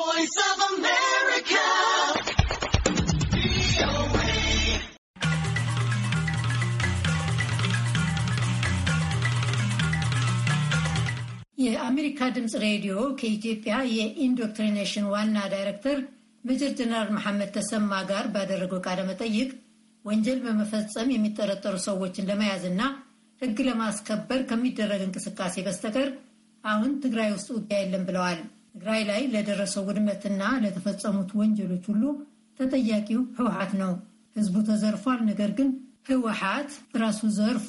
voice of America. የአሜሪካ ድምፅ ሬዲዮ ከኢትዮጵያ የ indoctrination ዋና ዳይሬክተር ሜጀር ጀነራል መሐመድ ተሰማ ጋር ባደረገው ቃለ መጠይቅ ወንጀል በመፈጸም የሚጠረጠሩ ሰዎችን ለመያዝና ሕግ ለማስከበር ከሚደረግ እንቅስቃሴ በስተቀር አሁን ትግራይ ውስጥ ውጊያ የለም ብለዋል። ትግራይ ላይ ለደረሰው ውድመትና ለተፈጸሙት ወንጀሎች ሁሉ ተጠያቂው ህወሓት ነው። ህዝቡ ተዘርፏል። ነገር ግን ህወሓት ራሱ ዘርፎ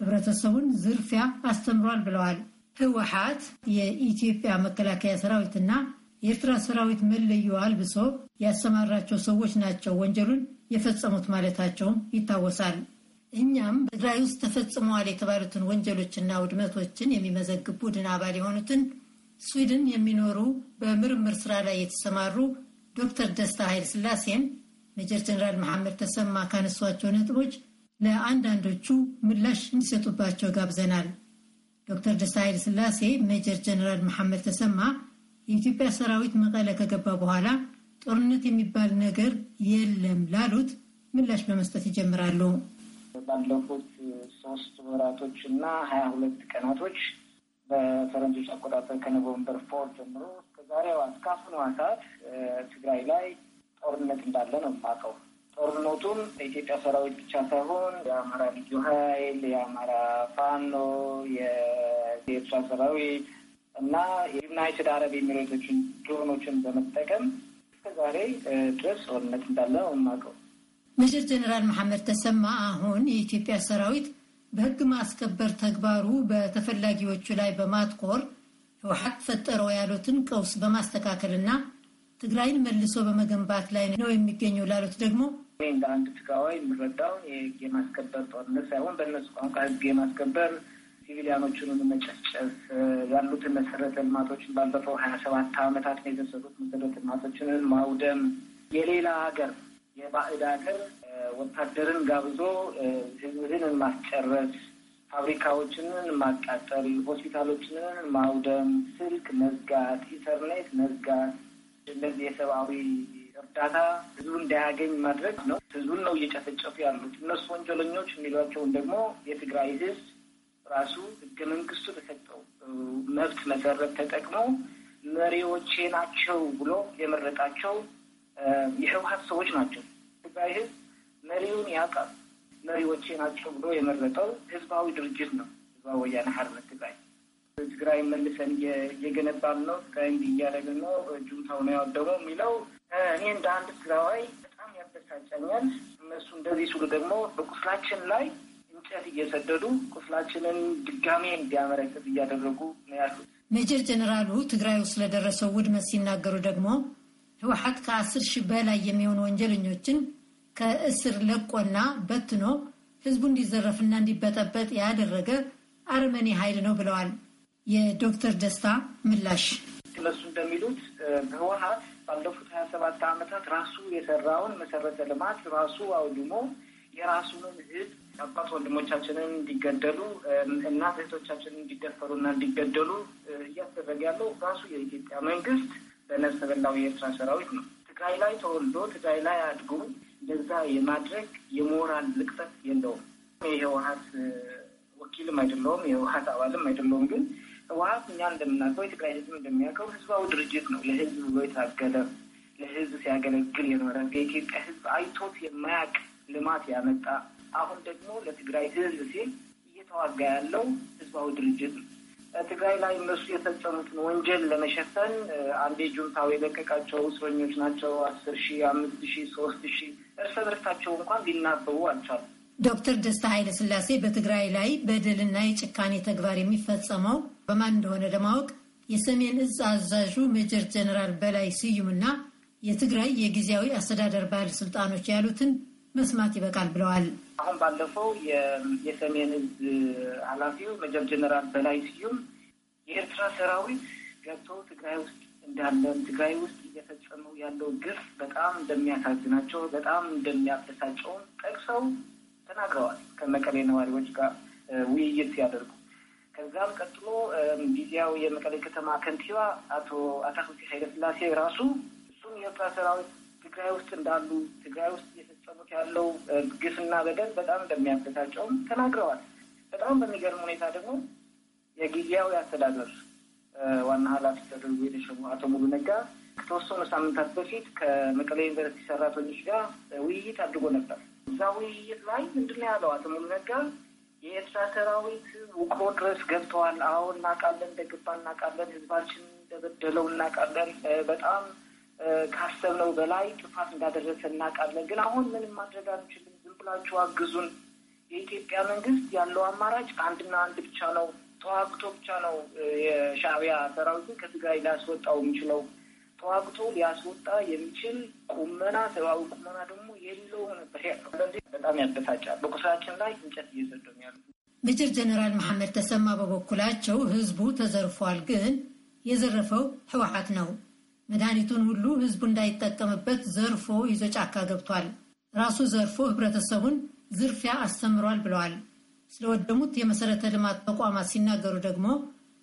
ህብረተሰቡን ዝርፊያ አስተምሯል ብለዋል። ህወሓት የኢትዮጵያ መከላከያ ሰራዊትና የኤርትራ ሰራዊት መለዮ አልብሶ ያሰማራቸው ሰዎች ናቸው ወንጀሉን የፈጸሙት ማለታቸውም ይታወሳል። እኛም በትግራይ ውስጥ ተፈጽመዋል የተባሉትን ወንጀሎችና ውድመቶችን የሚመዘግብ ቡድን አባል የሆኑትን ስዊድን የሚኖሩ በምርምር ስራ ላይ የተሰማሩ ዶክተር ደስታ ኃይለ ስላሴን ሜጀር ጀነራል መሐመድ ተሰማ ካነሷቸው ነጥቦች ለአንዳንዶቹ ምላሽ እንዲሰጡባቸው ጋብዘናል። ዶክተር ደስታ ኃይለ ስላሴ ሜጀር ጀነራል መሐመድ ተሰማ የኢትዮጵያ ሰራዊት መቀለ ከገባ በኋላ ጦርነት የሚባል ነገር የለም ላሉት ምላሽ በመስጠት ይጀምራሉ። ባለፉት ሶስት ወራቶች እና ሀያ ሁለት ቀናቶች በፈረንጆች አቆጣጠር ከ November four ጀምሮ እስከ ዛሬዋ እስካሁኗ ሰዓት ትግራይ ላይ ጦርነት እንዳለ ነው የማውቀው። ጦርነቱም በኢትዮጵያ ሰራዊት ብቻ ሳይሆን የአማራ ልዩ ኃይል፣ የአማራ ፋኖ፣ የኤርትራ ሰራዊት እና የዩናይትድ አረብ ኤሚሬቶችን ድሮኖችን በመጠቀም እስከ ዛሬ ድረስ ጦርነት እንዳለ ነው የማውቀው። ሜጀር ጀነራል መሐመድ ተሰማ አሁን የኢትዮጵያ ሰራዊት በሕግ ማስከበር ተግባሩ በተፈላጊዎቹ ላይ በማትኮር ህወሓት ፈጠረው ያሉትን ቀውስ በማስተካከልና ትግራይን መልሶ በመገንባት ላይ ነው የሚገኘው ላሉት ደግሞ እኔ እንደ አንድ ትግራዋይ የምረዳው የህግ የማስከበር ጦርነት ሳይሆን በእነሱ ቋንቋ ህግ የማስከበር ሲቪሊያኖቹን መጨፍጨፍ ያሉትን መሰረተ ልማቶችን ባለፈው ሀያ ሰባት ዓመታት የተሰሩት መሰረተ ልማቶችን ማውደም የሌላ ሀገር የባዕድ ሀገር ወታደርን ጋብዞ ህዝብን ማስጨረስ፣ ፋብሪካዎችንን ማቃጠል፣ ሆስፒታሎችንን ማውደም፣ ስልክ መዝጋት፣ ኢንተርኔት መዝጋት፣ እነዚህ የሰብአዊ እርዳታ ህዝቡ እንዳያገኝ ማድረግ ነው። ህዝቡን ነው እየጨፈጨፉ ያሉት። እነሱ ወንጀለኞች የሚሏቸውን ደግሞ የትግራይ ህዝብ ራሱ ህገ መንግስቱ ተሰጠው መብት መሰረት ተጠቅመው መሪዎቼ ናቸው ብሎ የመረጣቸው የህወሀት ሰዎች ናቸው። ትግራይ ህዝብ መሪውን ያውቃል። መሪዎቼ ናቸው ብሎ የመረጠው ህዝባዊ ድርጅት ነው። ህዝባዊ ወያነ ሓርነት ትግራይ ትግራይ መልሰን እየገነባን ነው፣ ትግራይ እንዲህ እያደረግን ነው፣ ጁንታው ነው ያወደመው የሚለው እኔ እንደ አንድ ትግራዋይ በጣም ያበሳጨኛል። እነሱ እንደዚህ ሲሉ ደግሞ በቁስላችን ላይ እንጨት እየሰደዱ ቁስላችንን ድጋሜ እንዲያመረክት እያደረጉ ነው ያሉት። ሜጀር ጀነራሉ ትግራይ ውስጥ ስለደረሰው ውድመት ሲናገሩ ደግሞ ህወሓት ከአስር ሺህ በላይ የሚሆኑ ወንጀለኞችን ከእስር ለቆና በትኖ ህዝቡ እንዲዘረፍና እንዲበጠበጥ ያደረገ አረመኔ ኃይል ነው ብለዋል። የዶክተር ደስታ ምላሽ እነሱ እንደሚሉት ህወሓት ባለፉት ሀያ ሰባት ዓመታት ራሱ የሰራውን መሰረተ ልማት ራሱ አውድሞ የራሱንን ህዝብ አባት ወንድሞቻችንን እንዲገደሉ እናት እህቶቻችንን እንዲደፈሩና እንዲገደሉ እያስደረገ ያለው ራሱ የኢትዮጵያ መንግስት በነፍሰ በላው የኤርትራ ሰራዊት ነው። ትግራይ ላይ ተወልዶ ትግራይ ላይ አድጎ እንደዛ የማድረግ የሞራል ልቅጠት የለውም። የህወሀት ወኪልም አይደለውም፣ የህወሀት አባልም አይደለውም። ግን ህወሀት እኛ እንደምናውቀው የትግራይ ህዝብ እንደሚያውቀው ህዝባዊ ድርጅት ነው። ለህዝብ ብሎ የታገለ ለህዝብ ሲያገለግል የኖረ የኢትዮጵያ ህዝብ አይቶት የማያውቅ ልማት ያመጣ አሁን ደግሞ ለትግራይ ህዝብ ሲል እየተዋጋ ያለው ህዝባዊ ድርጅት ነው። ትግራይ ላይ እነሱ የፈጸሙትን ወንጀል ለመሸፈን አንዴ ጁንታው የለቀቃቸው እስረኞች ናቸው አስር ሺህ አምስት ሺህ ሶስት ሺህ እርስ በርሳቸው እንኳን ሊናበቡ አልቻሉም። ዶክተር ደስታ ኃይለ ስላሴ በትግራይ ላይ በደልና የጭካኔ ተግባር የሚፈጸመው በማን እንደሆነ ለማወቅ የሰሜን እዝ አዛዡ ሜጀር ጀነራል በላይ ስዩምና የትግራይ የጊዜያዊ አስተዳደር ባለስልጣኖች ያሉትን መስማት ይበቃል ብለዋል። አሁን ባለፈው የሰሜን እዝ ኃላፊው ሜጀር ጀነራል በላይ ስዩም የኤርትራ ሰራዊት ገብቶ ትግራይ ውስጥ እንዳለን ትግራይ ውስጥ እየፈጸመው ያለው ግፍ በጣም እንደሚያሳዝናቸው በጣም እንደሚያበሳጨውን ጠቅሰው ተናግረዋል። ከመቀሌ ነዋሪዎች ጋር ውይይት ሲያደርጉ ከዛም ቀጥሎ ጊዜያዊ የመቀሌ ከተማ ከንቲባ አቶ አታክልቲ ኃይለስላሴ ራሱ እሱም የኤርትራ ሰራዊት ትግራይ ውስጥ እንዳሉ ትግራይ ውስጥ እየፈጸሙት ያለው ግፍና በደል በጣም እንደሚያበሳጨውም ተናግረዋል። በጣም በሚገርም ሁኔታ ደግሞ የጊዜያዊ አስተዳደር ዋና ኃላፊ ተደርጎ የተሸሙ አቶ ሙሉ ነጋ ከተወሰኑ ሳምንታት በፊት ከመቀሌ ዩኒቨርሲቲ ሰራተኞች ጋር ውይይት አድርጎ ነበር። እዛ ውይይት ላይ ምንድን ነው ያለው አቶ ሙሉ ነጋ የኤርትራ ሰራዊት ውቅሮ ድረስ ገብተዋል። አዎ እናውቃለን፣ እንደገባ እናውቃለን፣ ህዝባችን እንደበደለው እናውቃለን፣ በጣም ካሰብነው በላይ ጥፋት እንዳደረሰ እናውቃለን። ግን አሁን ምንም ማድረግ አንችልም፣ ዝም ብላችሁ አግዙን። የኢትዮጵያ መንግስት ያለው አማራጭ አንድና አንድ ብቻ ነው፣ ተዋግቶ ብቻ ነው የሻዕቢያ ሰራዊትን ከትግራይ ሊያስወጣው የሚችለው ተዋግቶ ሊያስወጣ የሚችል ቁመና ሰብአዊ ቁመና ደግሞ የለውም ነበር ያለው። ስለዚህ በጣም ያበሳጫል። በቁስላችን ላይ እንጨት እየሰደሙ ያሉ ሜጀር ጀነራል መሐመድ ተሰማ በበኩላቸው ህዝቡ ተዘርፏል፣ ግን የዘረፈው ህወሓት ነው። መድኃኒቱን ሁሉ ህዝቡ እንዳይጠቀምበት ዘርፎ ይዞ ጫካ ገብቷል። ራሱ ዘርፎ ህብረተሰቡን ዝርፊያ አስተምሯል ብለዋል። ስለወደሙት የመሰረተ ልማት ተቋማት ሲናገሩ ደግሞ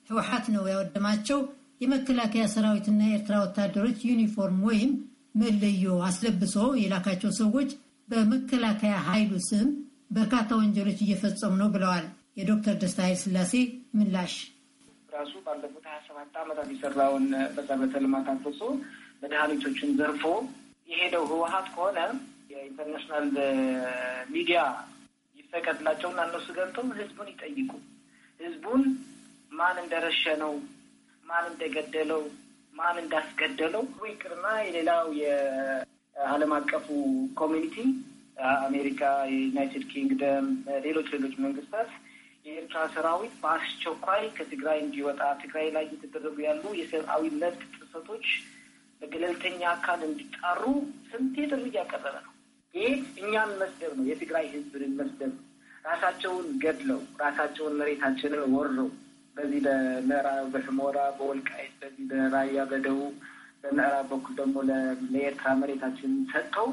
ህወሓት ነው ያወደማቸው የመከላከያ ሰራዊትና የኤርትራ ወታደሮች ዩኒፎርም ወይም መለዮ አስለብሶ የላካቸው ሰዎች በመከላከያ ኃይሉ ስም በርካታ ወንጀሎች እየፈጸሙ ነው ብለዋል። የዶክተር ደስታ ኃይለ ሥላሴ ምላሽ ራሱ ባለፉት ሀያ ሰባት ዓመታት የሰራውን መሰረተ ልማት አፍርሶ መድኃኒቶችን ዘርፎ የሄደው ህወሓት ከሆነ የ international media ይፈቀድላቸውና እነሱ ገብተው ህዝቡን ይጠይቁ። ህዝቡን ማን እንደረሸነው ማን እንደገደለው ማን እንዳስገደለው ይቅርና የሌላው የዓለም አቀፉ community አሜሪካ፣ የዩናይትድ ኪንግደም፣ ሌሎች ሌሎች መንግስታት የኤርትራ ሰራዊት በአስቸኳይ ከትግራይ እንዲወጣ ትግራይ ላይ እየተደረጉ ያሉ የሰብአዊ መብት ጥሰቶች በገለልተኛ አካል እንዲጣሩ ስንቴ ጥሪ እያቀረበ ነው። ይህ እኛን መስደብ ነው፣ የትግራይ ህዝብን መስደብ ራሳቸውን ገድለው ራሳቸውን መሬታችንን ወርረው በዚህ በምዕራብ በሽሞራ በወልቃይት በዚህ በራያ በደቡብ በምዕራብ በኩል ደግሞ ለኤርትራ መሬታችን ሰጥተው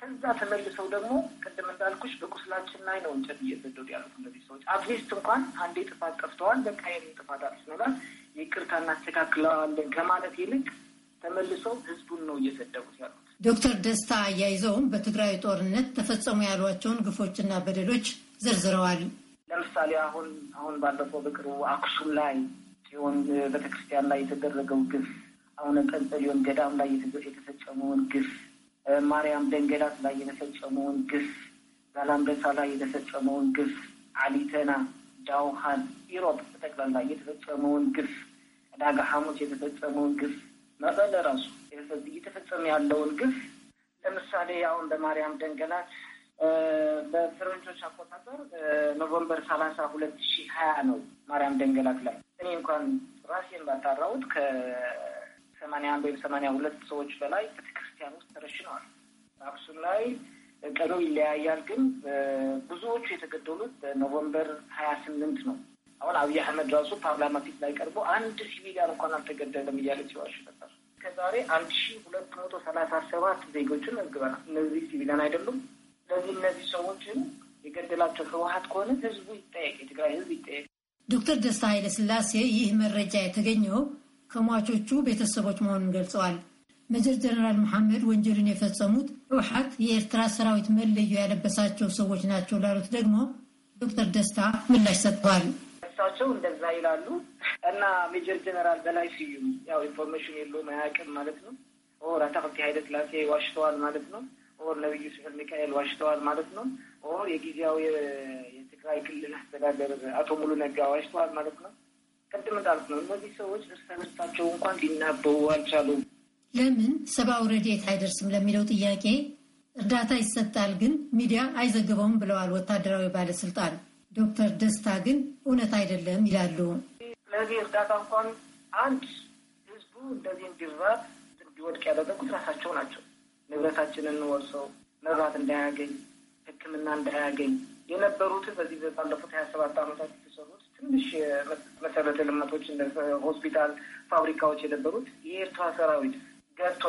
ከዛ ተመልሰው ደግሞ ቅድም እንዳልኩሽ በቁስላችን ላይ ነው እንጨት እየሰደዱ ያሉት እነዚህ ሰዎች። at least እንኳን አንዴ ጥፋት ጠፍተዋል፣ በቃ ይህን ጥፋት አጥፍተናል፣ ይቅርታ እናስተካክለዋለን ከማለት ይልቅ ተመልሰው ህዝቡን ነው እየሰደቡት ያሉት። ዶክተር ደስታ አያይዘውም በትግራይ ጦርነት ተፈጸሙ ያሏቸውን ግፎችና በደሎች ዘርዝረዋል። ለምሳሌ አሁን አሁን ባለፈው በቅርቡ አክሱም ላይ ጽዮን ቤተክርስቲያን ላይ የተደረገው ግፍ፣ አሁን ጰንጠሊዮን ገዳም ላይ የተፈጸመውን ግፍ፣ ማርያም ደንገላት ላይ የተፈጸመውን ግፍ፣ ዛላምበሳ ላይ የተፈጸመውን ግፍ፣ አሊተና፣ ዳውሃን፣ ኢሮብ በጠቅላላ የተፈጸመውን ግፍ፣ ዳጋ ሐሙስ የተፈጸመውን ግፍ፣ መቀለ ራሱ እየተፈጸመ ያለውን ግፍ። ለምሳሌ አሁን በማርያም ደንገላት በፈረንጆች አቆጣጠር November ሰላሳ ሁለት ሺህ ሀያ ነው ማርያም ደንገላት ላይ። እኔ እንኳን ራሴን ባጣራሁት ከሰማንያ አንድ ወይም ሰማንያ ሁለት ሰዎች በላይ ቤተክርስቲያን ውስጥ ተረሽነዋል። አክሱም ላይ ቀኑ ይለያያል፣ ግን ብዙዎቹ የተገደሉት በ November ሀያ ስምንት ነው። አሁን አብይ አህመድ ራሱ ፓርላማ ፊት ላይ ቀርቦ አንድ ሲቪሊያን እንኳን አልተገደለም እያለ ሲዋሽ ነበር። ከዛሬ አንድ ሺ ሁለት መቶ ሰላሳ ሰባት ዜጎችን መዝግበናል። እነዚህ ሲቪሊያን አይደሉም። ስለዚህ እነዚህ ሰዎችን የገደላቸው ህወሓት ከሆነ ህዝቡ ይጠየቅ፣ የትግራይ ህዝብ ይጠየቅ። ዶክተር ደስታ ኃይለ ሥላሴ ይህ መረጃ የተገኘው ከሟቾቹ ቤተሰቦች መሆኑን ገልጸዋል። ሜጀር ጀነራል መሐመድ ወንጀልን የፈጸሙት ህወሓት የኤርትራ ሰራዊት መለዮ ያለበሳቸው ሰዎች ናቸው ላሉት ደግሞ ዶክተር ደስታ ምላሽ ሰጥተዋል። እሳቸው እንደዛ ይላሉ እና ሜጀር ጀነራል በላይ ስዩም ያው information የለውም አያውቅም ማለት ነው። or አታክልቲ ኃይለ ሥላሴ ዋሽተዋል ማለት ነው። or ነቢዩ ስሑል ሚካኤል ዋሽተዋል ማለት ነው። or የጊዜያዊ የትግራይ ክልል አስተዳደር አቶ ሙሉ ነጋ ዋሽተዋል ማለት ነው። ቅድም እንዳሉት ነው። እነዚህ ሰዎች እርስ በርሳቸው እንኳን ሊናበቡ አልቻሉም። ለምን ሰብአዊ ረድኤት አይደርስም ለሚለው ጥያቄ እርዳታ ይሰጣል፣ ግን ሚዲያ አይዘግበውም ብለዋል ወታደራዊ ባለስልጣን። ዶክተር ደስታ ግን እውነት አይደለም ይላሉ። ስለዚህ እርዳታ እንኳን አንድ ህዝቡ እንደዚህ እንዲራብ እንዲወድቅ ያደረጉት ራሳቸው ናቸው። ንብረታችንን ወርሰው መብራት እንዳያገኝ፣ ሕክምና እንዳያገኝ የነበሩትን በዚህ ባለፉት ሀያ ሰባት ዓመታት የተሰሩት ትንሽ መሰረተ ልማቶች ሆስፒታል፣ ፋብሪካዎች የነበሩት የኤርትራ ሰራዊት ገብቶ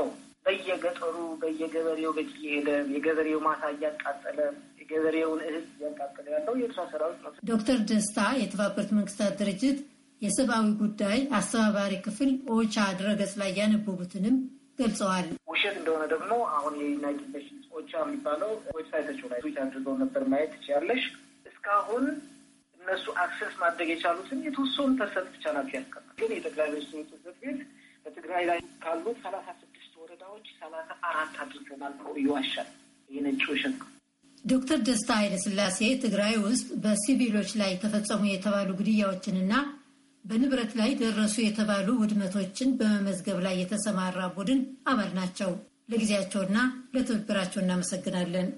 በየገጠሩ በየገበሬው ቤት እየሄደ የገበሬው ማሳ እያቃጠለ ገበሬውን እህል እያቃጠለ ያለው የኤርትራ ሰራዊት ነው። ዶክተር ደስታ የተባበሩት መንግስታት ድርጅት የሰብአዊ ጉዳይ አስተባባሪ ክፍል ኦቻ ድረገጽ ላይ ያነበቡትንም ገልጸዋል። ውሸት እንደሆነ ደግሞ አሁን የ United Nations ኦቻ የሚባለው website አቸው ላይ ትዊት አድርገው ነበር ማየት ትችያለሽ። እስካሁን እነሱ access ማድረግ የቻሉትን የተወሰኑ percent ብቻ ናቸው ያስቀምጣል። ግን የጠቅላይ ሚኒስትሩ ጽሕፈት ቤት በትግራይ ላይ ካሉት ሰላሳ ስድስት ወረዳዎች ሰላሳ አራት አድርገናል ብሎ ይዋሻል። ነው። ዶክተር ደስታ ኃይለስላሴ ትግራይ ውስጥ በሲቪሎች ላይ ተፈጸሙ የተባሉ ግድያዎችንና በንብረት ላይ ደረሱ የተባሉ ውድመቶችን በመመዝገብ ላይ የተሰማራ ቡድን አባል ናቸው። ለጊዜያቸውና ለትብብራቸው እናመሰግናለን።